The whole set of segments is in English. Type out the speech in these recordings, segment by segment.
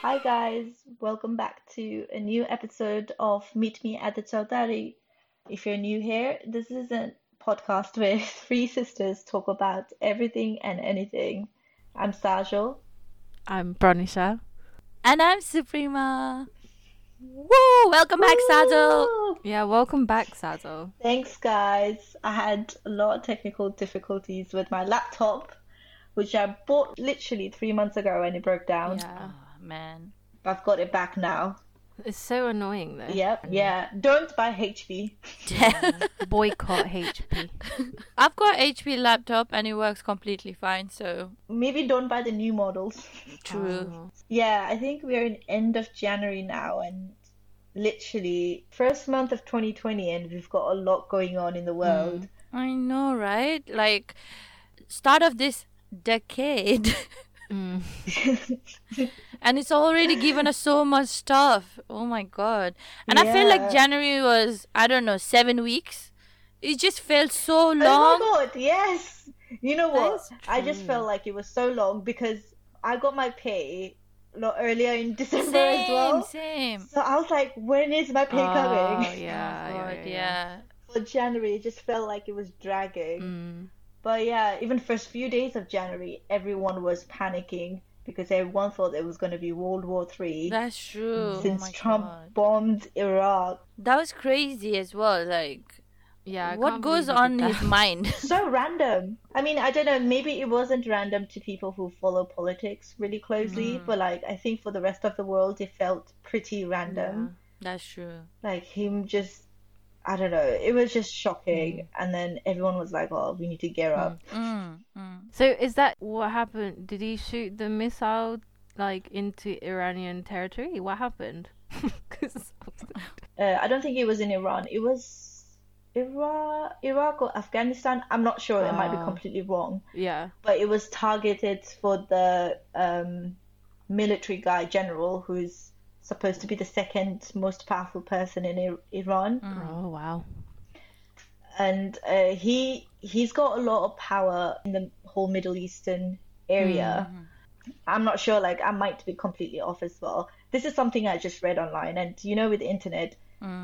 Hi guys, welcome back to a new episode of Meet Me at the Chaudhary. If you're new here, this is a podcast where three sisters talk about everything and anything. I'm Sajal. I'm Pranisha. And I'm Suprema. Woo! Welcome back, Saddle. Yeah, welcome back, Saddle. Thanks guys. I had a lot of technical difficulties with my laptop, which I bought literally three months ago and it broke down. Yeah. Oh, man. I've got it back now. It's so annoying though. Yep, yeah. Don't buy HP. Yeah. Boycott HP. I've got HP laptop and it works completely fine. So Maybe don't buy the new models. true. Oh. Yeah, I think we're in end of January now and literally first month of 2020 and we've got a lot going on in the hmm. world. I know, right? Like start of this decade. Mm. and it's already given us so much stuff. Oh my god. And I feel like January was I don't know, 7 weeks. It just felt so long. Oh long. my god, yes. You know what? I just felt like it was so long because I got my pay a lot earlier in December as well. same. So I was like, when is my pay Oh, coming? yeah, oh, yeah, God, yeah. yeah. For January, it just felt like it was dragging. Mm. But yeah, even first few days of January, everyone was panicking because everyone thought it was going to be World War Three. That's true. since oh Trump God. bombed Iraq. That was crazy as well. Like, Yeah. I what goes on did his mind? So random. I mean, I don't know, maybe it wasn't random to people who follow politics really closely, Mm. but like I think for the rest of the world it felt pretty random. That's true. Like him just I don't know, it was just shocking Mm. and then everyone was like, "Oh, we need to gear up." Mm, mm. So is that what happened? Did he shoot the missile like into Iranian territory? What happened? 'Cause- Uh, I don't think it was in Iran. It was Iraq, Iraq or Afghanistan. I'm not sure. It might be Ah. completely wrong. yeah. but it was targeted for the um, military guy general who's supposed to be the second most powerful person in Iran, Oh wow. and uh, he he's got a lot of power in the whole Middle Eastern area. I'm not sure, like I might be completely off as well. This is something I just read online, and you know, with the internet,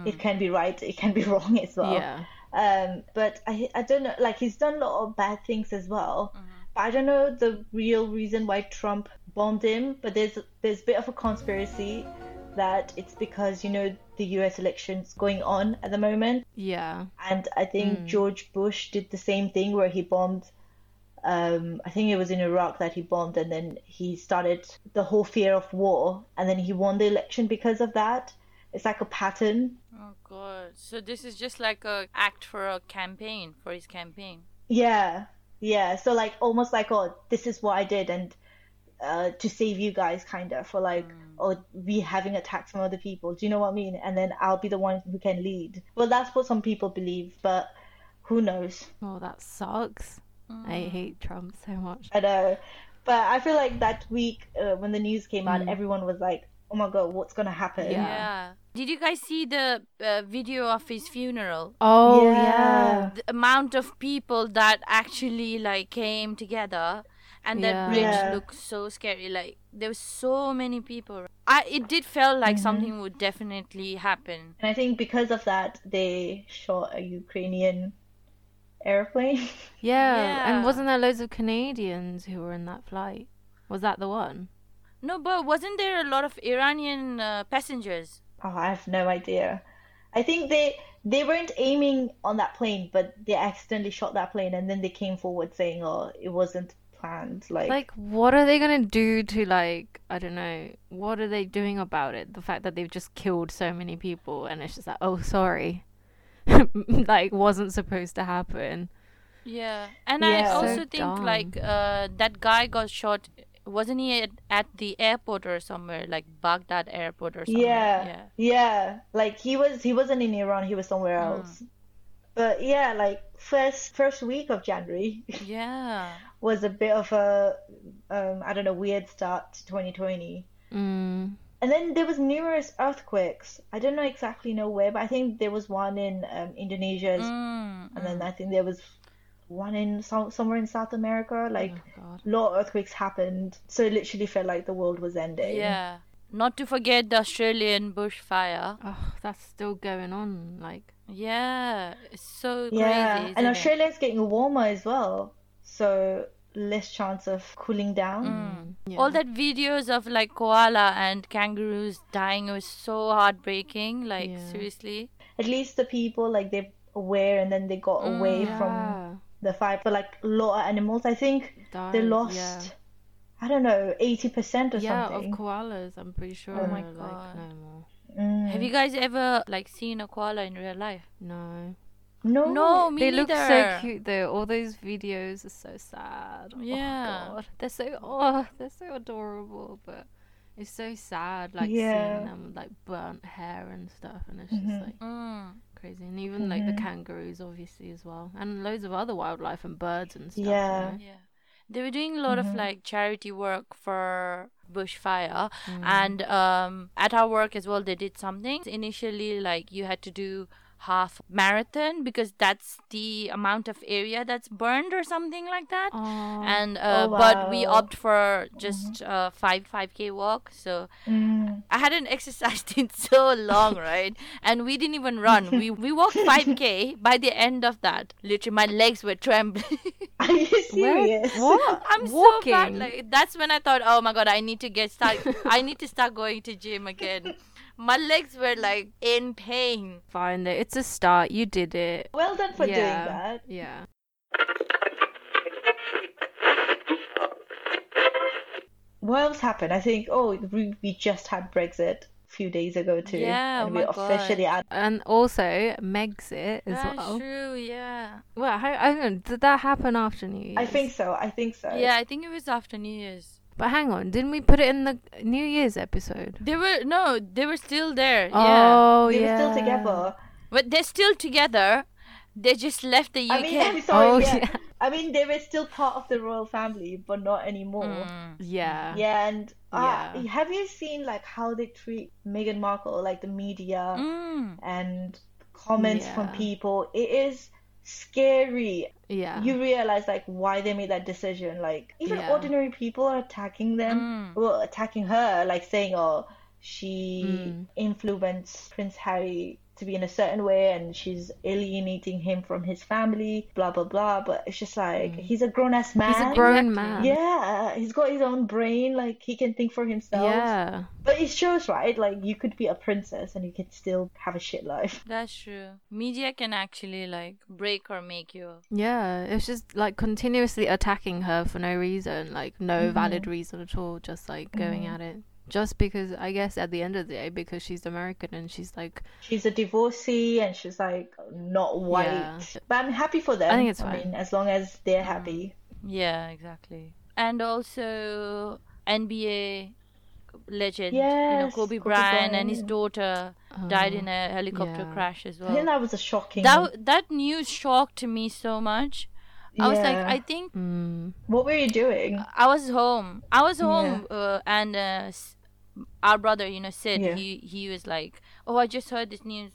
it can be right, it can be wrong as well. Yeah. Um, but I I don't know, like he's done a lot of bad things as well. But I don't know the real reason why Trump bombed him. But there's there's a bit of a conspiracy that it's because you know the U.S. elections going on at the moment, Yeah. and I think George Bush did the same thing where he bombed. Um, I think it was in Iraq that he bombed, and then he started the whole fear of war, and then he won the election because of that. It's like a pattern. Oh god. So this is just like a act for a campaign for his campaign. Yeah, yeah. So like almost like, oh, this is what I did, and uh, to save you guys, kind of, for like, or we having attacked from other people. Do you know what I mean? And then I'll be the one who can lead. Well, that's what some people believe, but who knows? Oh, that sucks. I hate Trump so much. I know. But I feel like that week uh, when the news came out, everyone was like, oh my god, what's gonna happen? Yeah. Yeah. Did you guys see the uh, video of his funeral? Oh Yeah. yeah. The amount of people that actually like came together and that Yeah. bridge Yeah. looked so scary. Like there were so many people. I it did feel like something would definitely happen. And I think because of that, they shot a Ukrainian airplane. Yeah. Yeah. And wasn't there loads of Canadians who were in that flight? Was that the one? No, but wasn't there a lot of Iranian uh, passengers? Oh, I have no idea. I think they they weren't aiming on that plane, but they accidentally shot that plane, and then they came forward saying, "Oh, it wasn't planned." Like, Like, what are they gonna do to like? I don't know. What are they doing about it? The fact that they've just killed so many people, and it's just like, oh, sorry, like wasn't supposed to happen. Yeah, and I Yeah. also So think dumb. like uh, that guy got shot. Wasn't he at, at the airport or somewhere, like Baghdad airport or somewhere? yeah, yeah. yeah, like he was he wasn't in Iran, he was somewhere else. But yeah, like first first week of January Yeah. Was a bit of a um, I don't know weird start to 2020. Mm. And then there was numerous earthquakes. I don't know exactly know where, but I think there was one in um, Indonesia, Mm, and then I think there was one in some, somewhere in South America. Like Oh a lot of earthquakes happened, so it literally felt like the world was ending. yeah. Not to forget the Australian bushfire. Oh, that's still going on. Like, Yeah, it's so Yeah, crazy. and isn't it? Getting warmer as well, so less chance of cooling down. Mm. yeah. All that videos of like koala and kangaroos dying was so heartbreaking. Like Yeah. seriously. At least the people like they're aware, and then they got Mm, away from the fire. But like a lot of animals, I think they lost. Yeah. I don't know, eighty percent or yeah, something. of koalas. I'm pretty sure. Oh my like, God. no more. Mm. Have you guys ever like seen a koala in real life? No. No. No, me they look so cute though. All those videos are so sad. Yeah. Oh god, they're so oh, they're so adorable, but it's so sad like Yeah. seeing them with, like burnt hair and stuff, and it's Mhm. just like Mm. crazy. And even like the Mhm. kangaroos, obviously as well, and loads of other wildlife and birds and stuff. you Yeah. know? Yeah. They were doing a lot of Mhm. like charity work for bushfire Mm. and um at our work as well they did something. Initially like you had to do half marathon because that's the amount of area that's burned or something like that. Oh, And uh, Oh, but we wow. opt for just uh, five five k walk. So Mm. I hadn't exercised in so long, right? And we didn't even run. We we walked five k. By the end of that, literally my legs were trembling. Are you serious? what? I'm Walking? so bad. Like that's when I thought, oh my god, I need to get start. I need to start going to gym again. My legs were like in pain. Fine, though. It's a start. You did it. Well done for yeah. doing that. Yeah. What else happened? I think. Oh, we, we just had Brexit a few days ago too, Yeah, and oh we my God. officially out. And also Megxit as That's well. true. Yeah. Well, how, I don't know. Did that happen after New Year's? I think so. I think so. Yeah, I think it was after New Year's. But hang on, didn't we put it in the New Year's episode? They were no, they were still there. yeah, Oh, They yeah. were still together. but they're still together. They just left the UK. I mean, I'm sorry. Oh, yeah. yeah. I mean, they were still part of the royal family, but not anymore. Mm. Yeah. Yeah, and uh, Yeah. have you seen like how they treat Meghan Markle, like the media Mm. and comments from people? It is scary. Yeah. You realize like why they made that decision. Like even Yeah. ordinary people are attacking them. Mm. Well, attacking her, like saying, "Oh, she Mm. influenced Prince Harry." To be in a certain way, and she's alienating him from his family, blah blah blah. But it's just like he's a grown ass man. Mm. He's a grown man. Yeah, he's got his own brain, like he can think for himself. Yeah. But it shows, right? Like you could be a princess and you can still have a shit life. That's true. Media can actually like break or make you. Yeah. It's just like continuously attacking her for no reason, like no valid reason at all, just like going at it. Just because I guess at the end of the day, because she's American and she's like She's a divorcee and she's like not white. Yeah. But I'm happy for them. I think it's I fine. mean, as long as they're happy. Yeah, exactly. And also NBA legend, you know, Kobe, Kobe Bryant and his Bryant. daughter died Oh, in a helicopter yeah. crash as I think well. that was a shocking. That that news shocked me so much. I was like, I think mm, What were you doing? I was home. I was home, uh, and uh, s- our brother, you know, Sid, Yeah. he he was like, "Oh, I just heard this news.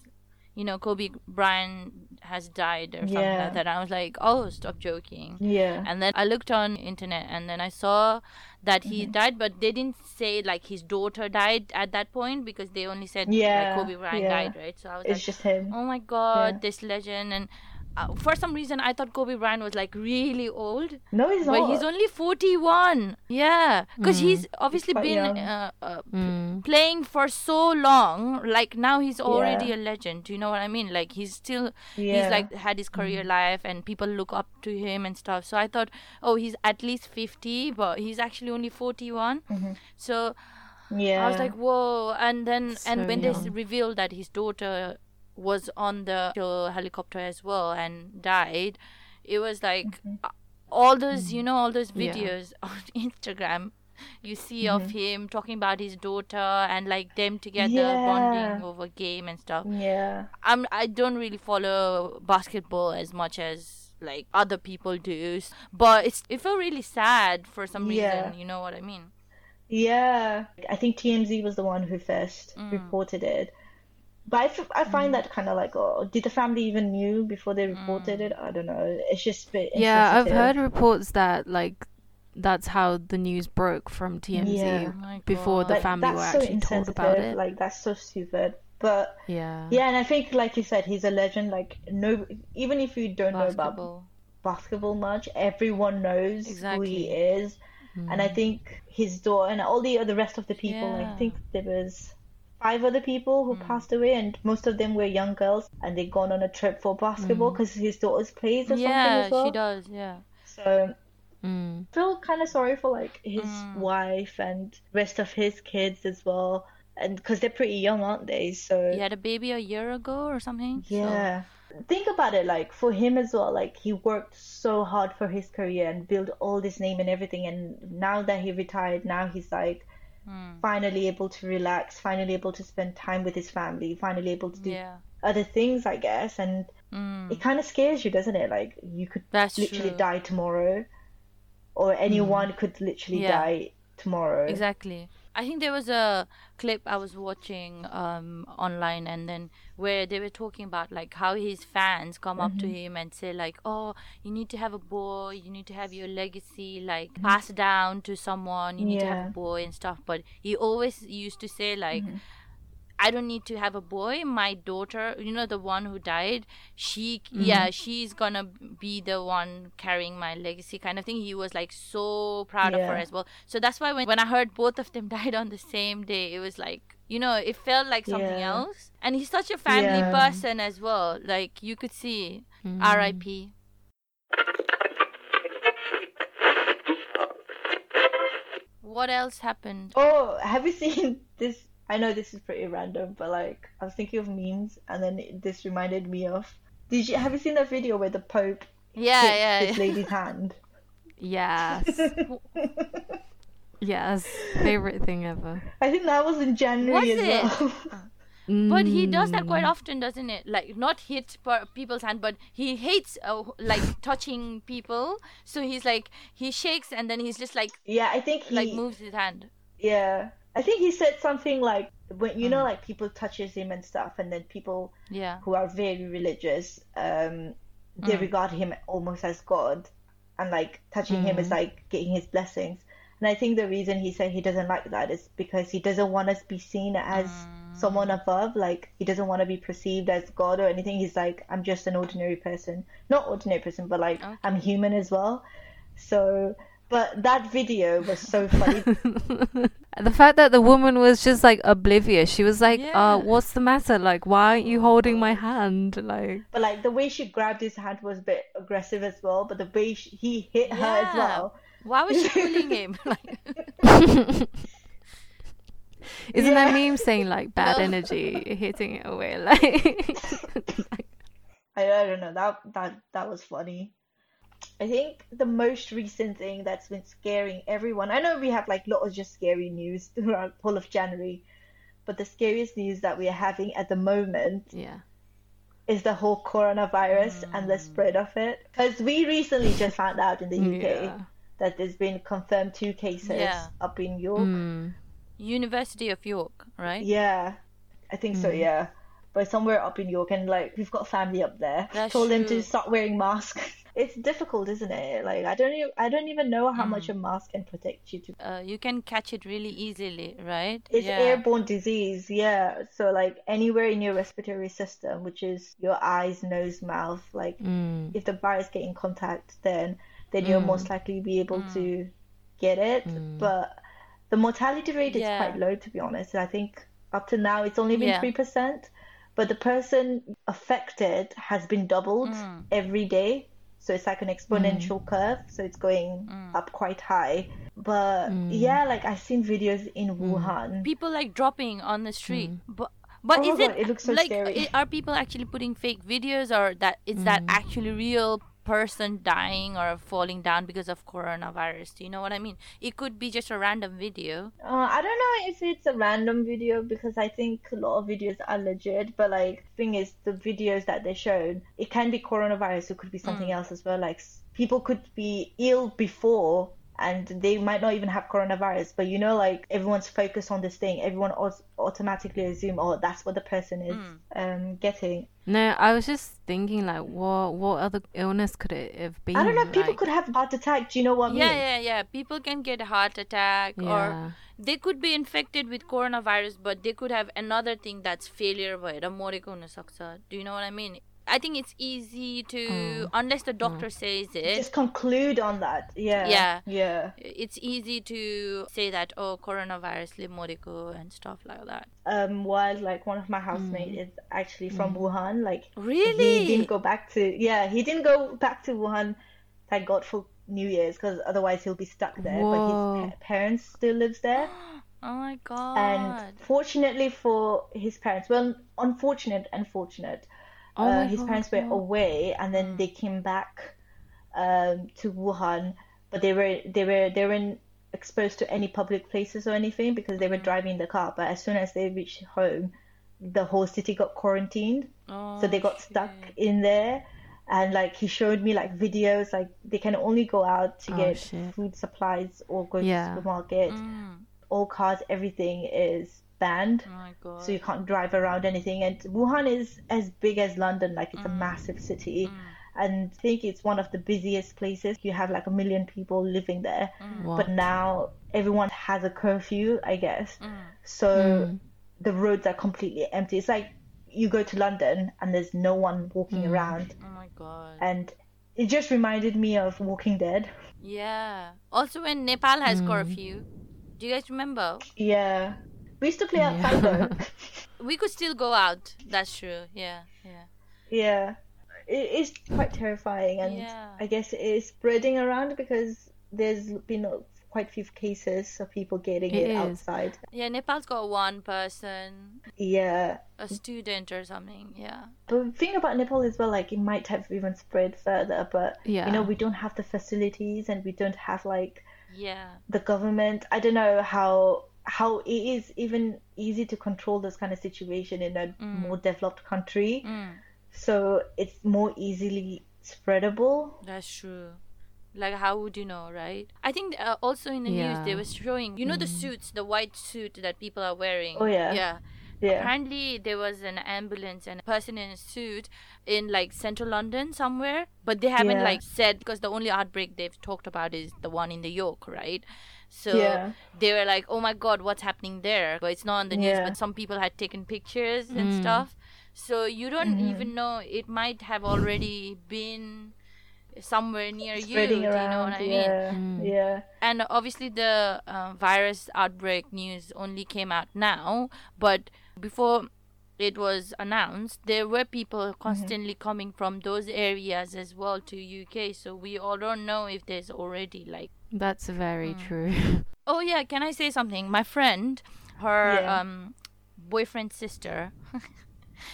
You know, Kobe Bryant has died or something Yeah. like that." I was like, "Oh, stop joking." Yeah. And then I looked on internet, and then I saw that he Mm-hmm. died, but they didn't say like his daughter died at that point because they only said Yeah, like Kobe Bryant yeah. died, right? So I was It's like, just him. oh my god, this legend and. Uh, for some reason, I thought Kobe Bryant was like really old, No, he's but not. he's only 41. Yeah, because he's obviously quite been uh, uh, mm, playing for so long. Like now he's already Yeah. a legend. Do you know what I mean? Like he's still Yeah. he's like had his career life and people look up to him and stuff. So I thought, oh, he's at least 50, but he's actually only 41. So yeah. I was like, whoa! And then So and when they revealed that his daughter was on the helicopter as well and died, it was like uh, all those you know all those Yeah. videos on Instagram. You see of him talking about his daughter and like them together Yeah. bonding over game and stuff. yeah. I'm I don't really follow basketball as much as like other people do, but it's it felt really sad for some reason Yeah. You know what I mean? Yeah, I think TMZ was the one who first Mm. reported it. But I, f- I find that kind of like, oh, did the family even knew before they reported Mm. it? I don't know. It's just a bit Yeah, I've heard reports that like that's how the news broke from TMZ Yeah. Oh before the Like, family were that's so actually told about it. Like that's so stupid. But yeah. yeah, and I think, like you said, he's a legend. Like no, even if you don't know about basketball. basketball much, everyone knows who he is. And I think his daughter and all the other rest of the people, I think there was five other people who passed away, and most of them were young girls, and they'd gone on a trip for basketball because his daughter's plays or something Yeah, as well. she does. Yeah. So Mm. feel kind of sorry for like his Mm. wife and rest of his kids as well, and because they're pretty young, aren't they? So He had a baby a year ago or something. so- yeah. Think about it, like for him as well, like he worked so hard for his career and built all this name and everything, and now that he retired, now he's like Mm. finally able to relax, finally able to spend time with his family, finally able to do Yeah. other things, I guess, and Mm. it kind of scares you, doesn't it? Like you could That's literally true. die tomorrow, or anyone could literally Yeah. die tomorrow. Exactly. I think there was a clip I was watching um, online, and then where they were talking about like how his fans come up to him and say like, "Oh, you need to have a boy. You need to have your legacy like passed down to someone. You need to have a boy and stuff." But he always used to say like. I don't need to have a boy. My daughter, you know, the one who died, she, mm-hmm. yeah, she's gonna be the one carrying my legacy, kind of thing. He was like so proud of her as well. So that's why when, when I heard both of them died on the same day, it was like, you know, it felt like something Yeah. else. And he's such a family Yeah. person as well. Like you could see, mm-hmm. R.I.P. What else happened? Oh, have you seen this? I know this is pretty random, but like I was thinking of memes, and then it- this reminded me of. Did you have you seen that video where the Pope Yeah, hit yeah, this yeah. lady's hand? Yes. yes. Favorite thing ever. I think that was in January Was as it? well. But he does that quite Mm. often, doesn't it? Like not hit per- people's hand, but he hates uh, like touching people. So he's like he shakes and then he's just like yeah, I think he. like moves his hand. Yeah, I think he said something like when you Mm. know, like people touches him and stuff, and then people Yeah. who are very religious, um, they Mm. regard him almost as God, and like touching him is like getting his blessings. And I think the reason he said he doesn't like that is because he doesn't want us to be seen as someone Mm. above. Like he doesn't want to be perceived as God or anything. He's like, I'm just an ordinary person, not ordinary person, but like Okay. I'm human as well. So, but that video was so funny the fact that the woman was just like oblivious. She was like, Yeah. uh, what's the matter? Like, why aren't you holding my hand? Like, But like the way she grabbed his hand was a bit aggressive as well. But the way she, he hit her as well. Why was she pulling him? like, isn't Yeah. that meme saying like bad No. energy hitting it away? Like, I, I don't know. That that that was funny. I think the most recent thing that's been scaring everyone. I know we have like lots of just scary news throughout whole of January, but the scariest news that we are having at the moment yeah. is the whole coronavirus and the spread of it. Because we recently just found out in the UK Yeah. that there's been confirmed two cases Yeah. up in York. Mm. University of York, right? Yeah, I think so. Mm. Yeah, but somewhere up in York, and like we've got family up there. That's Told them to start wearing masks. it's difficult, isn't it? Like I don't even I don't even know how much Mm. a mask can protect you. To Uh, you can catch it really easily, right? it's yeah. airborne disease. Yeah, so like anywhere in your respiratory system, which is your eyes, nose, mouth. Like Mm. if the virus get in contact, then then you'll Mm. most likely be able to get it. But the mortality rate is Yeah. quite low, to be honest. I think up to now it's only been Yeah. three percent, but the person affected has been doubled Mm. every day. So it's like an exponential curve. So it's going Mm. up quite high. But Mm. yeah, like I've seen videos in Wuhan. People like dropping on the street, Mm. but but Oh is God, it, it looks so like scary. i- are people actually putting fake videos or that is that Mm. actually real person dying or falling down because of coronavirus? Do you know what I mean? It could be just a random video. Uh, I don't know if it's a random video because I think a lot of videos are legit, but like thing is the videos that they showed, it can be coronavirus, it could be something Mm. else as well. Like people could be ill before and they might not even have coronavirus but you know like everyone's focused on this thing. Everyone aus- automatically assume oh that's what the person is mm. um getting. No i was just thinking like what what other illness could it have been? I don't know people like... could have heart attack do you know what yeah I mean? yeah yeah. People can get heart attack yeah. or they could be infected with coronavirus but they could have another thing that's failure do you know what i mean? I think it's easy to, Mm. unless the doctor says it, just conclude on that yeah Yeah. yeah it's easy to say that, oh, coronavirus live morico and stuff like that. um while like one of my housemates is actually from wuhan like Really? he didn't go back to yeah he didn't go back to wuhan thank god for new year's because otherwise he'll be stuck there but his pa- parents still lives there Oh my god. and fortunately for his parents well unfortunate and fortunate Oh uh, his God, parents were no. away and then they came back um, to wuhan but they were they were they weren't exposed to any public places or anything because they were driving the car but as soon as they reached home the whole city got quarantined oh, so they got stuck in there and like he showed me like videos like they can only go out to Oh, get shit. food supplies or go Yeah. to the supermarket Mm, all cars everything is banned oh my god. so you can't drive around anything. And wuhan is as big as london like it's a mm. massive city. Mm. And i think it's one of the busiest places. You have like a million people living there. Mm. What? but now everyone has a curfew i guess. Mm. so Mm. the roads are completely empty. It's like you go to london and there's no one walking around. Oh my god. and it just reminded me of walking dead. Yeah. Also, when Nepal has curfew, do you guys remember? yeah we used to play outside though We could still go out. That's true. Yeah, yeah. Yeah, it is quite terrifying, and Yeah. I guess it is spreading around because there's been a- quite few cases of people getting It it, outside. Yeah, Nepal's got one person, Yeah, a student or something. Yeah. but the thing about Nepal as well, like it might have even spread further, but Yeah. you know we don't have the facilities and we don't have like Yeah. the government. I don't know how how it is even easy to control this kind of situation in a more developed country. Mm, So it's more easily spreadable. that's true. Like, how would you know, right? I think uh, also in the news they were showing, you know, the suits, the white suit that people are wearing. Oh, yeah. Yeah. Yeah. Apparently, there was an ambulance and a person in a suit in like central London somewhere, but they haven't Yeah. like said because the only outbreak they've talked about is the one in the York, right? So Yeah. they were like, "Oh my God, what's happening there?" But it's not on the news. Yeah. But some people had taken pictures and Mm. stuff, so you don't Mm-hmm. even know. It might have already been somewhere near you. spreading Do you around. know what I mean? yeah, Mm. yeah, and obviously the uh, virus outbreak news only came out now but before it was announced there were people constantly coming from those areas as well to uk so we all don't know if there's already like That's very Mm. true. oh yeah can i say something my friend her Yeah. um boyfriend's sister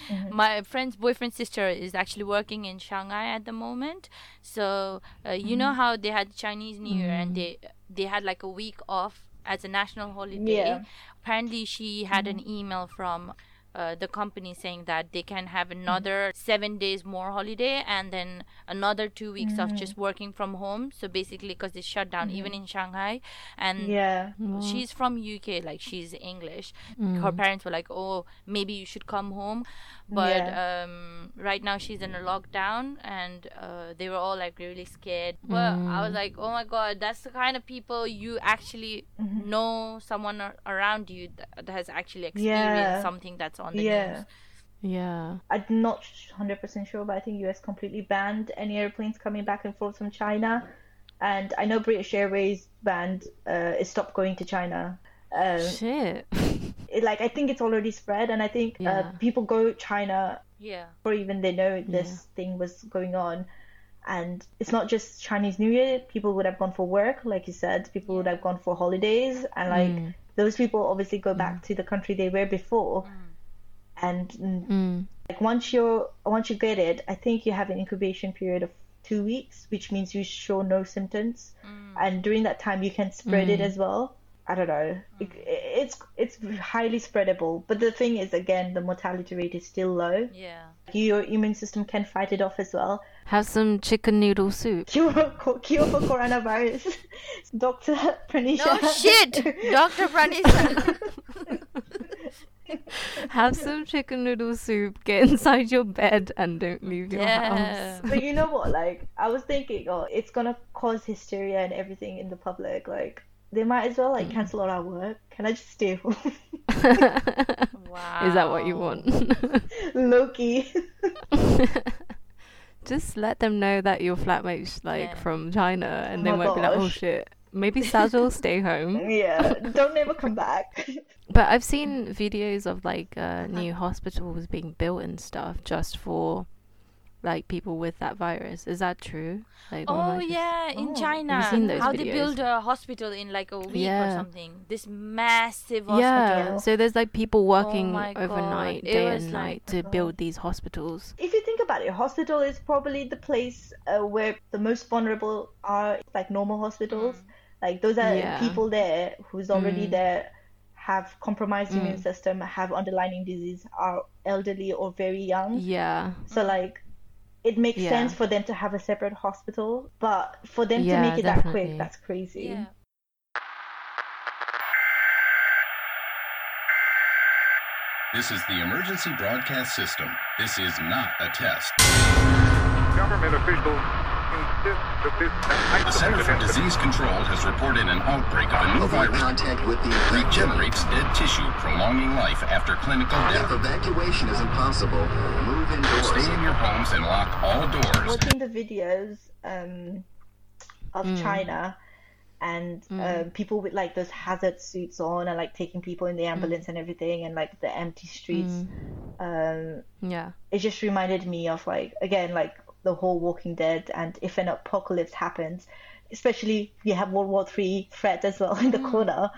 Mm-hmm. my friend's boyfriend's sister is actually working in Shanghai at the moment. So uh, you know Mm-hmm. how they had Chinese New Year and they they had like a week off as a national holiday. Yeah. Mm-hmm. Apparently, she had an email from. Uh, the company saying that they can have mm-hmm. another seven days more holiday and then another two weeks of just mm-hmm. working from home. So basically because they shut down even mm-hmm. in shanghai. And yeah. she's from UK, like she's English. Her parents were like, "Oh, maybe you should come home," but um, right now she's in a lockdown, and uh, they were all like really scared. But I was like, "Oh my god, that's the kind of people you actually know someone ar- around you that, that has actually experienced Yeah. something that's on the Yeah. news." yeah. I'm not 100% sure, but I think US completely banned any airplanes coming back and forth from China. And I know British Airways banned, uh, it stopped going to China. Um, Shit. it, like, I think it's already spread, and I think Yeah. uh, people go China Yeah, before even they know this thing was going on. And it's not just Chinese New Year, people would have gone for work, like you said, people would have gone for holidays, and like Mm. those people obviously go back to the country they were before. And mm, Mm. like once you're once you get it, I think you have an incubation period of two weeks, which means you show no symptoms, and during that time you can spread it as well. I don't know. It, it's it's highly spreadable, but the thing is, again, the mortality rate is still low. yeah. your immune system can fight it off as well. Have some chicken noodle soup. Cure, cure for coronavirus. Dr. Pranisha. No Oh, shit, Doctor Pranisha. Have some chicken noodle soup. Get inside your bed and don't leave your Yeah. house. But you know what? Like, I was thinking, oh, it's gonna cause hysteria and everything in the public. Like, they might as well like mm. cancel all our work. Can I just stay home? wow. Is that what you want? Loki. Just let them know that your flatmate's like Yeah. from China, and they Oh my might be like, "Oh shit." Maybe Saz will stay home. yeah. Don't ever come back. But I've seen videos of like uh, new hospitals being built and stuff just for like people with that virus. Is that true? Like, or am I Oh just- yeah, in Oh, China, seen those how they build a hospital in like a week or something. This massive hospital. Yeah. So there's like people working my God. overnight, It day was and like- night, to build these hospitals. if you think about it, hospital is probably the place uh, where the most vulnerable are, like normal hospitals. Like those are Yeah. people there who's already Mm. there, have compromised immune Mm. system, have underlying disease, are elderly or very young. Yeah. So like, it makes Yeah. sense for them to have a separate hospital, but for them to make it that quick, that's crazy. Yeah. This is the emergency broadcast system. This is not a test. Government officials insist that this The Center for Disease Control has reported an outbreak of a new Avoid virus contact with the that infected. regenerates dead tissue, prolonging life after clinical death. If death. evacuation is impossible, move indoors. Stay in your homes and lock all doors. watching the videos um, of Mm. China and um, people with like those hazard suits on and like taking people in the ambulance and everything and like the empty streets um, Yeah. it just reminded me of like again like the whole walking dead and if an apocalypse happens especially we have world war three threat as well in the mm. corner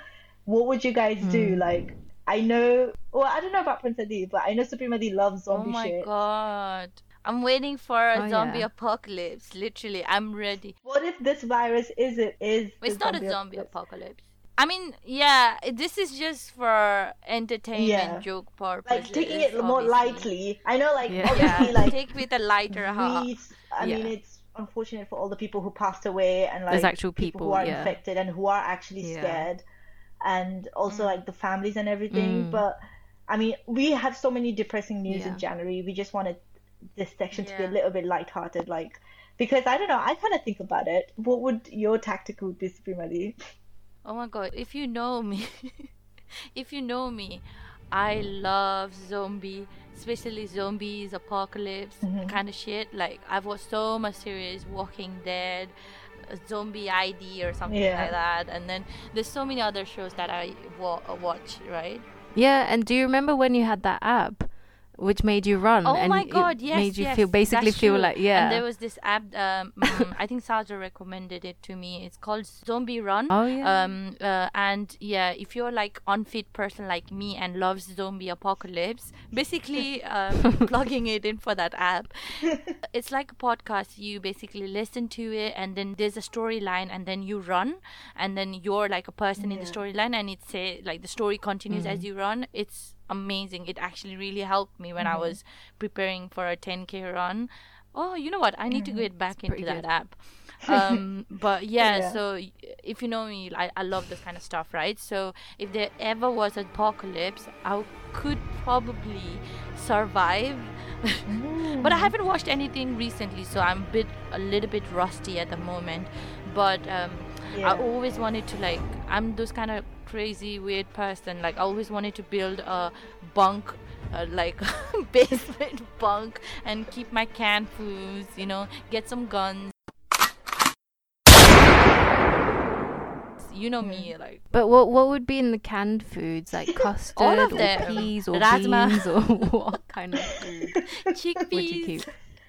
what would you guys do mm. like i know well i don't know about prince adi but i know supreme adi loves oh zombie shit. Oh my shit god. I'm waiting for a Oh, zombie yeah. apocalypse. Literally, I'm ready. what if this virus is it is It's the not a zombie apocalypse? apocalypse. I mean, yeah, this is just for entertainment Yeah. joke purposes. like taking it more obviously. lightly. I know, like Yeah. obviously, Yeah, like take with a lighter heart. I Yeah. mean, it's unfortunate for all the people who passed away and like There's actual who people, are yeah. infected and who are actually Yeah. scared, and also like the families and everything. Mm. But I mean, we have so many depressing news Yeah. in January. We just wanted this section to be a little bit lighthearted, like because I don't know. I kind of think about it. What would your tactic would be, Supremely? Oh my god, if you know me, if you know me, I love zombie, especially zombies, apocalypse Mm-hmm. kind of shit. Like I've watched so much series, Walking Dead, Zombie ID or something Yeah. like that, and then there's so many other shows that I wa- uh, watch, right? Yeah, and do you remember when you had that app which made you run Oh and my god, yes, made you yes, feel basically feel true. like yeah. And there was this app. Um, mm, I think Saja recommended it to me. It's called Zombie Run. Oh, yeah. Um. Uh, and yeah, if you're like unfit person like me and loves zombie apocalypse, basically um, plugging it in for that app. It's like a podcast. You basically listen to it, and then there's a storyline, and then you run, and then you're like a person in the storyline, and it say like the story continues Mm-hmm. as you run. It's amazing. It actually really helped me when I Mm-hmm. was preparing for a 10k run. Oh, you know what? I need to get back into that good. app. Um, but yeah, Yeah. so if you know me, I, I love this kind of stuff, right? So if there ever was an apocalypse, I could probably survive. but I haven't watched anything recently, so I'm a bit a little bit rusty at the moment. But um, Yeah. I always wanted to like I'm those kind of crazy weird person. Like I always wanted to build a bunk. Uh, like basement bunk and keep my canned foods you know get some guns you know me like But what what would be in the canned foods like custard All of or them. peas or Rajma. beans or what kind of food would you chickpeas keep?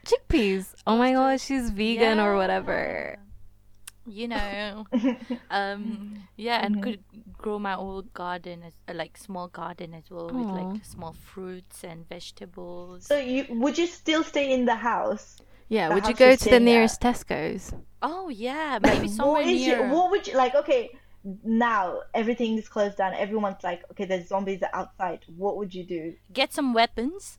Chickpeas. Oh my gosh, she's vegan or whatever. You know um yeah and could grow my own garden as uh, like small garden as well with like small fruits and vegetables So you would you still stay in the house? Yeah, The would you house go you're to the nearest at. Tesco's? oh yeah maybe what somewhere is near your, what would you like? Okay, now everything is closed down. Everyone's like, okay, there's zombies outside. What would you do? get some weapons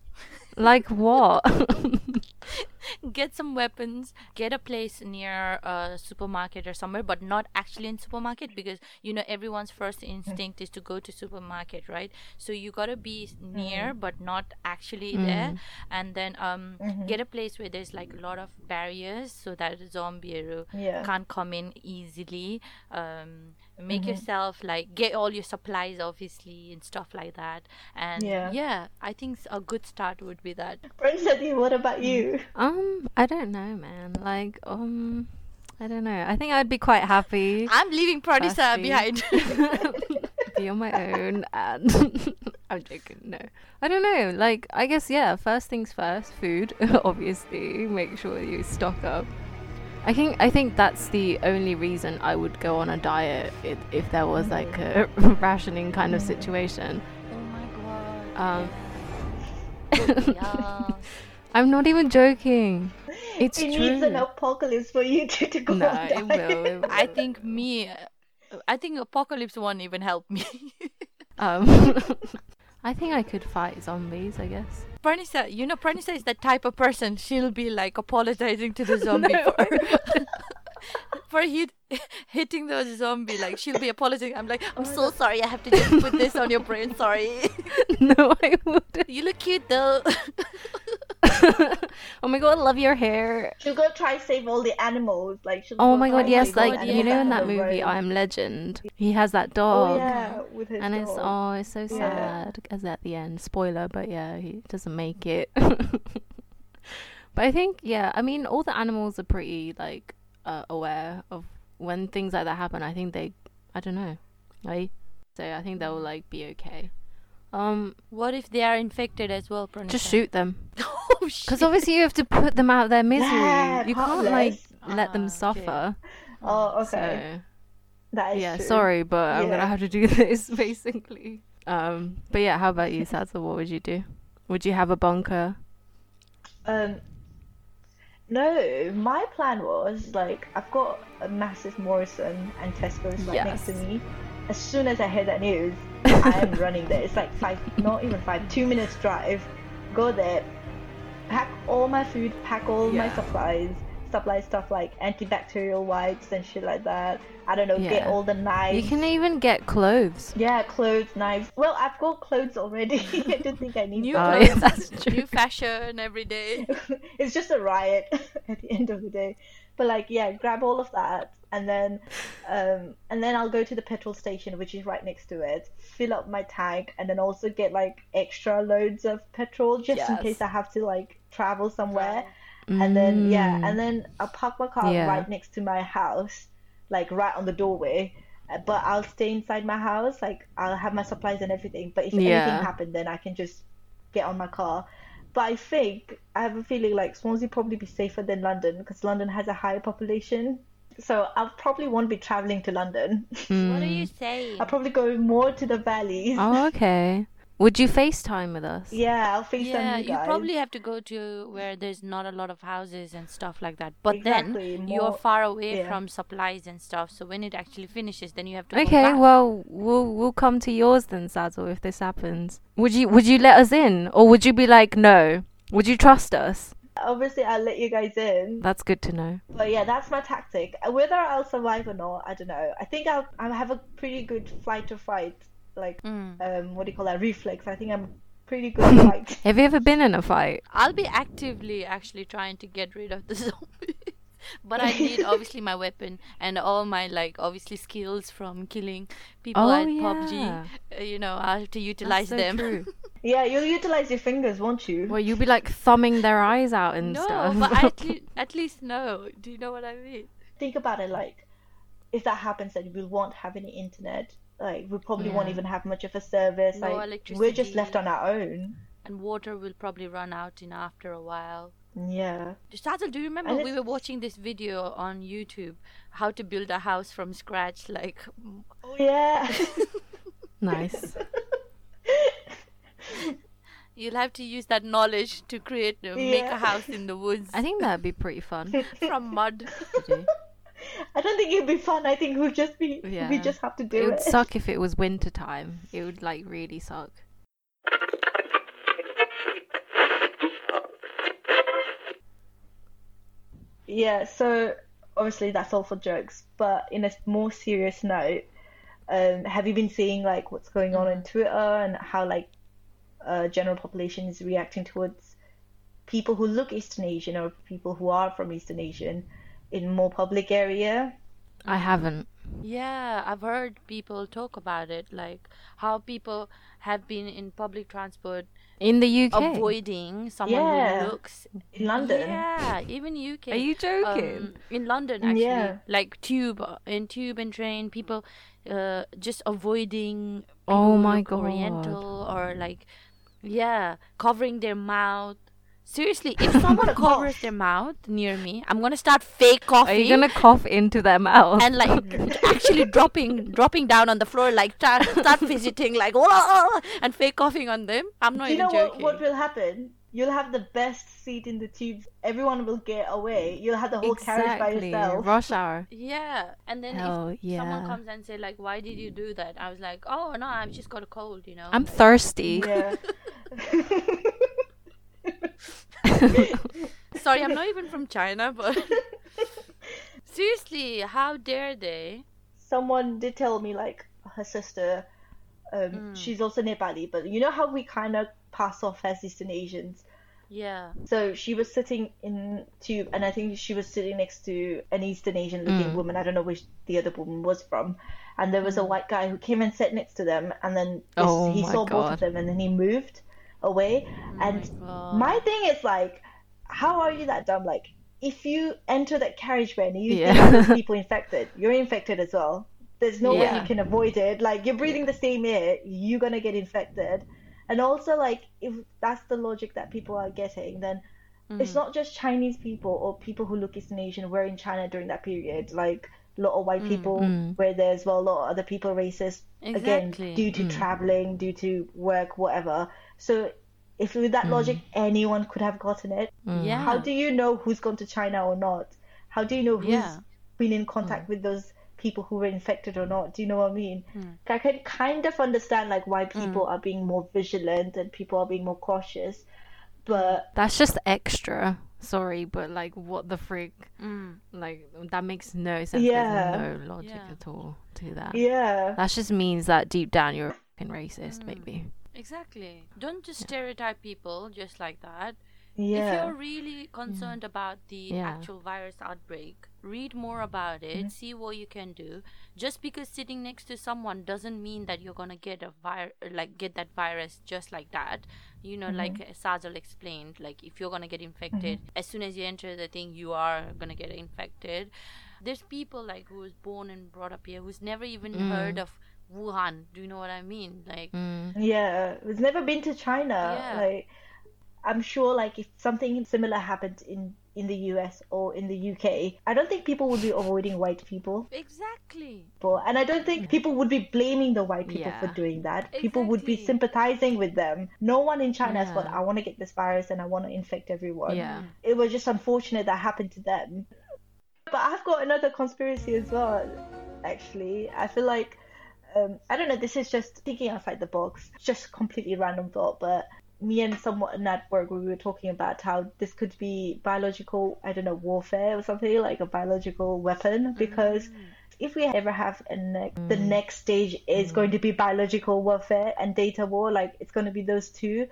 Like what? get some weapons get a place near a supermarket or somewhere but not actually in supermarket because you know everyone's first instinct is to go to supermarket right? So you got to be near but not actually there. And then um get a place where there's like a lot of barriers so that zombie Yeah. can't come in easily um make yourself like get all your supplies obviously and stuff like that and Yeah. yeah i think a good start would be that Princess, what about you? um, I don't know, man. Like, um, I don't know. I think I'd be quite happy. i'm leaving pranisha Firstly- behind be on my own and I'm joking, no. I don't know. Like I guess yeah, first things first, food, obviously. Make sure you stock up. I think I think that's the only reason I would go on a diet if, if there was like a rationing kind of situation. oh my god Um yeah. I'm not even joking. It's it true. needs an apocalypse for you to, to go no, on it will. it will. I think me, uh, I think apocalypse won't even help me. Um, I think I could fight zombies. I guess. Pranisha, you know, Pranisha is the type of person she'll be like apologizing to the zombie for. For hit, hitting the zombie, like she'll be apologizing. I'm like, I'm oh, so sorry. I have to just put this on your brain. Sorry. no, I wouldn't. you look cute though. oh my god, I love your hair. She'll go try save all the animals. Like she'll Oh my god, yes, save all like the you know in that movie road. I Am Legend, he has that oh, dog. Oh yeah, with his And it's dog. oh, it's so Yeah. sad as at the end. Spoiler, but yeah, he doesn't make it. but I think yeah, I mean all the animals are pretty like uh, aware of when things like that happen. I think they, I don't know, right? So I think they'll like be okay. Um, what if they are infected as well, Pranisha? just shoot them oh shit. because obviously you have to put them out of their misery. Yeah, you can't like heartless. let them Ah, okay. suffer. Oh, okay. So that is yeah, true. sorry, but I'm gonna have to do this basically. Um, but yeah, how about you, Satsa? What would you do? Would you have a bunker? Um, no, my plan was like I've got a massive Morrison and Tesco's right next to me. As soon as I hear that news, I am running there. It's like five, not even five, two minutes drive. Go there, pack all my food, pack all my Yeah. Supplies, supply stuff like antibacterial wipes and shit like that. I don't know, get all the knives. You can even get clothes. Yeah, clothes, knives. Well, I've got clothes already. I don't think I need New that. Oh, yeah, clothes, that's true. new fashion every day. it's just a riot at the end of the day. But like, yeah, grab all of that, and then, um, and then I'll go to the petrol station, which is right next to it, fill up my tank, and then also get like extra loads of petrol just in case I have to like travel somewhere. And then yeah, Mm. and then I'll park my car Yeah. right next to my house, like right on the doorway. Uh, But I'll stay inside my house, like I'll have my supplies and everything. But if Yeah. anything happened, then I can just get on my car. But I think I have a feeling like Swansea probably be safer than London because London has a higher population. So I probably won't be traveling to London. What are you saying? I'll probably go more to the valleys. Oh, okay. Would you FaceTime with us? Yeah, I'll FaceTime yeah, you Yeah, you probably have to go to where there's not a lot of houses and stuff like that. But Exactly, then you're far away yeah. from supplies and stuff. So when it actually finishes, then you have to. go Okay, back. well, we'll we'll come to yours then, Saddle, if this happens. Would you would you let us in, or would you be like, no? Would you trust us? Obviously, I'll let you guys in. That's good to know. But yeah, that's my tactic. Uh, Whether I'll survive or not, I don't know. I think I'll I have a pretty good flight or fight, like Mm. um, what do you call that? Reflex. I think I'm pretty good at fight. Have you ever been in a fight? I'll be actively actually trying to get rid of the zombie. but I need obviously my weapon and all my like obviously skills from killing people Oh, at yeah. PUBG. Uh, you know, I have to utilize so them. yeah, you'll utilize your fingers, won't you? well, you'll be like thumbing their eyes out and no, stuff. but I at, le- at least know. Do you know what I mean? Think about it like, if that happens, then we won't have any internet. Like we probably won't even have much of a service. No like we're just left on our own. And water will probably run out in after a while. Yeah. Sadil, do you remember we were watching this video on YouTube, how to build a house from scratch? Like, Oh yeah. nice. you'll have to use that knowledge to create, uh, make a house in the woods I think that'd be pretty fun from mud. I don't think it'd be fun. I think we'd just be yeah. we just have to do it. Would it would suck if it was winter time. It would like really suck. Yeah, so obviously that's all for jokes, but in a more serious note, um, have you been seeing like what's going on in mm. Twitter and how like uh, general population is reacting towards people who look Eastern Asian or people who are from Eastern Asian? In more public area? I haven't. Yeah, I've heard people talk about it, like how people have been in public transport In the UK. avoiding someone Yeah. who looks. In London? Yeah, even UK. Are you joking? Um, in London, actually, Yeah. like tube, uh, in tube and train, people uh, just avoiding. Oh my god! Oriental or like, yeah, covering their mouth. Seriously, if someone covers their mouth near me, I'm gonna start fake coughing. Are coughing you gonna cough into their mouth? and like actually dropping dropping down on the floor, like start start fidgeting, like "Whoa," and fake coughing on them. I'm not Do you know even what, what will happen? You'll have the best seat in the tubes. Everyone will get away. You'll have the whole carriage by exactly. yourself. Rush hour. Yeah, and then Hell if yeah. someone comes and say like, "Why did you do that?" I was like, "Oh no, I've just got a cold," you know. I'm thirsty. Yeah. Sorry, I'm not even from China, but seriously, how dare they? Someone did tell me like her sister, um, hmm. she's also Nepali, but you know how we kind of pass off as Eastern Asians. Yeah. So she was sitting in tube, and I think she was sitting next to an Eastern Asian looking hmm. woman. I don't know which the other woman was from. And there was a hmm. white guy who came and sat next to them, and then Oh he saw both of them, and then he moved away. and God. my thing is like, how are you that dumb? Like, if you enter that carriage van and you Yeah. think people infected, you're infected as well. There's no way you can avoid it. Like, you're breathing the same air, you're gonna get infected. And also, like, if that's the logic that people are getting, then Mm. it's not just Chinese people or people who look Eastern Asian were in China during that period. Like, a lot of Mm. white people were there as well. A lot of other people racist Exactly. again due to traveling, due to work, whatever. So, if with that logic, anyone could have gotten it. Yeah. How do you know who's gone to China or not? How do you know who's Yeah. been in contact with those people who were infected or not? Do you know what I mean? Hmm. I can kind of understand like why people are being more vigilant and people are being more cautious, but That's just extra. Sorry, but like, what the freak? Mm. Like, that makes no sense. Yeah. There's no logic Yeah. at all to that. yeah, That just means that deep down you're a fucking Mm. racist, baby. Exactly. Don't just stereotype people just like that. Yeah. If you're really concerned about the Yeah. actual virus outbreak, read more about it, see what you can do. Just because sitting next to someone doesn't mean that you're gonna get a vir- like get that virus just like that. You know, like mm-hmm. Sazal explained, like if you're gonna get infected, mm-hmm. as soon as you enter the thing, you are gonna get infected. There's people like who was born and brought up here who's never even heard mm. of Wuhan. Do you know what I mean? Like, Mm. yeah. It's never been to China. Yeah. Like, I'm sure like if something similar happened in in the US or in the UK, I don't think people would be avoiding white people. exactly. people and i don't think people would be blaming the white people for doing that people would be sympathizing with them no one in china has thought i want to get this virus and i want to infect everyone Yeah. it was just unfortunate that happened to them but i've got another conspiracy as well actually i feel like um, i don't know this is just thinking outside the box just completely random thought but me and someone at work we were talking about how this could be biological i don't know warfare or something like a biological weapon mm. because if we ever have a ne- the mm. next stage is mm. going to be biological warfare and data war like it's going to be those two.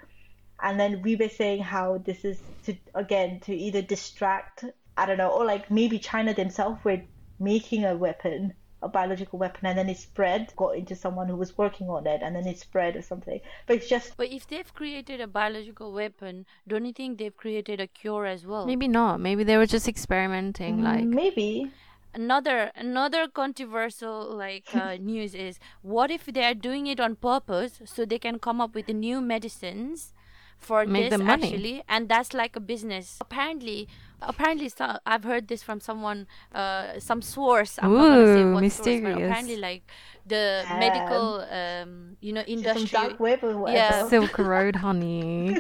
And then we were saying how this is to again to either distract i don't know or like maybe china themselves were making a weapon a biological weapon and then it spread got into someone who was working on it and then it spread or something but it's just But if they've created a biological weapon, don't you think they've created a cure as well? Maybe not. Maybe they were just experimenting. Like, maybe Another another controversial like uh, news is what if they are doing it on purpose so they can come up with the new medicines for Make this money. actually and that's like a business apparently apparently so, i've heard this from someone uh, some source i'm not gonna say Ooh, what source, but mysterious. apparently like the medical um you know some industry dark web or whatever Yeah. Silk Road, honey.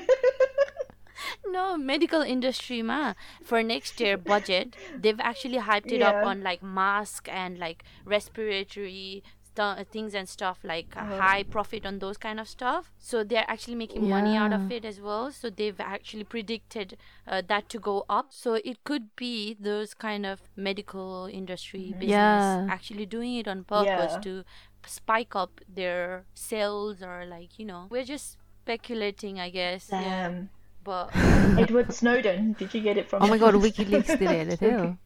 No, medical industry ma. For next year budget, they've actually hyped it up on like mask and like respiratory stu- things and stuff like a Uh-huh. high profit on those kind of stuff so they're actually making money out of it as well so they've actually predicted uh, that to go up so it could be those kind of medical industry business Yeah. actually doing it on purpose Yeah. to spike up their sales or like you know we're just speculating i guess yeah Um, but Edward Snowden. Did you get it from? Oh my god, WikiLeaks did it too.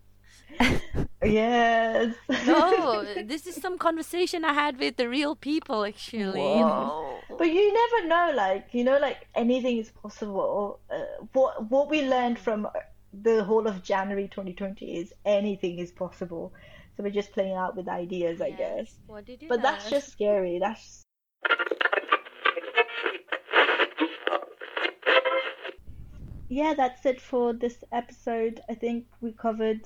Yes. no this is some conversation i had with the real people actually Whoa. But you never know, like you know, like anything is possible. Uh, what what we learned from the whole of January 2020 is anything is possible. So we're just playing out with ideas, I guess. What did you But that's just scary. That's yeah, that's it for this episode. I think we covered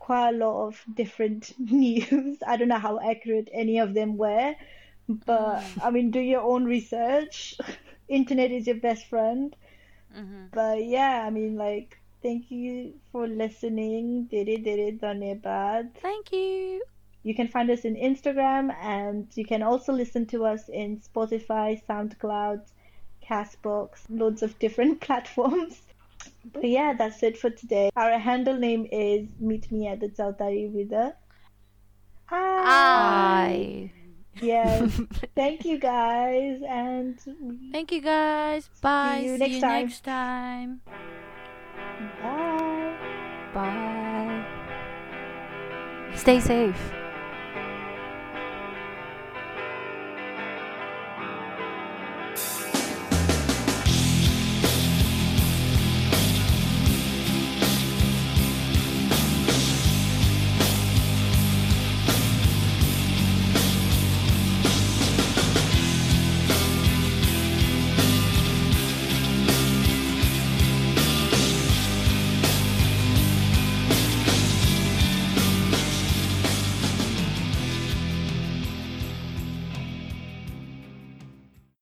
quite a lot of different news. I don't know how accurate any of them were, but I mean, do your own research. Internet is your best friend. Mm-hmm. But yeah, I mean, like, thank you for listening. Did it, did it, done it bad. thank you You can find us in Instagram and you can also listen to us in Spotify, SoundCloud, Castbox, loads of different platforms. But yeah, that's it for today. Our handle name is Meet Me at the Zaltari River. Hi. Bye. Yes. Thank you guys and Thank you guys. Bye. you See next you time. next time. bye. Bye. Stay safe.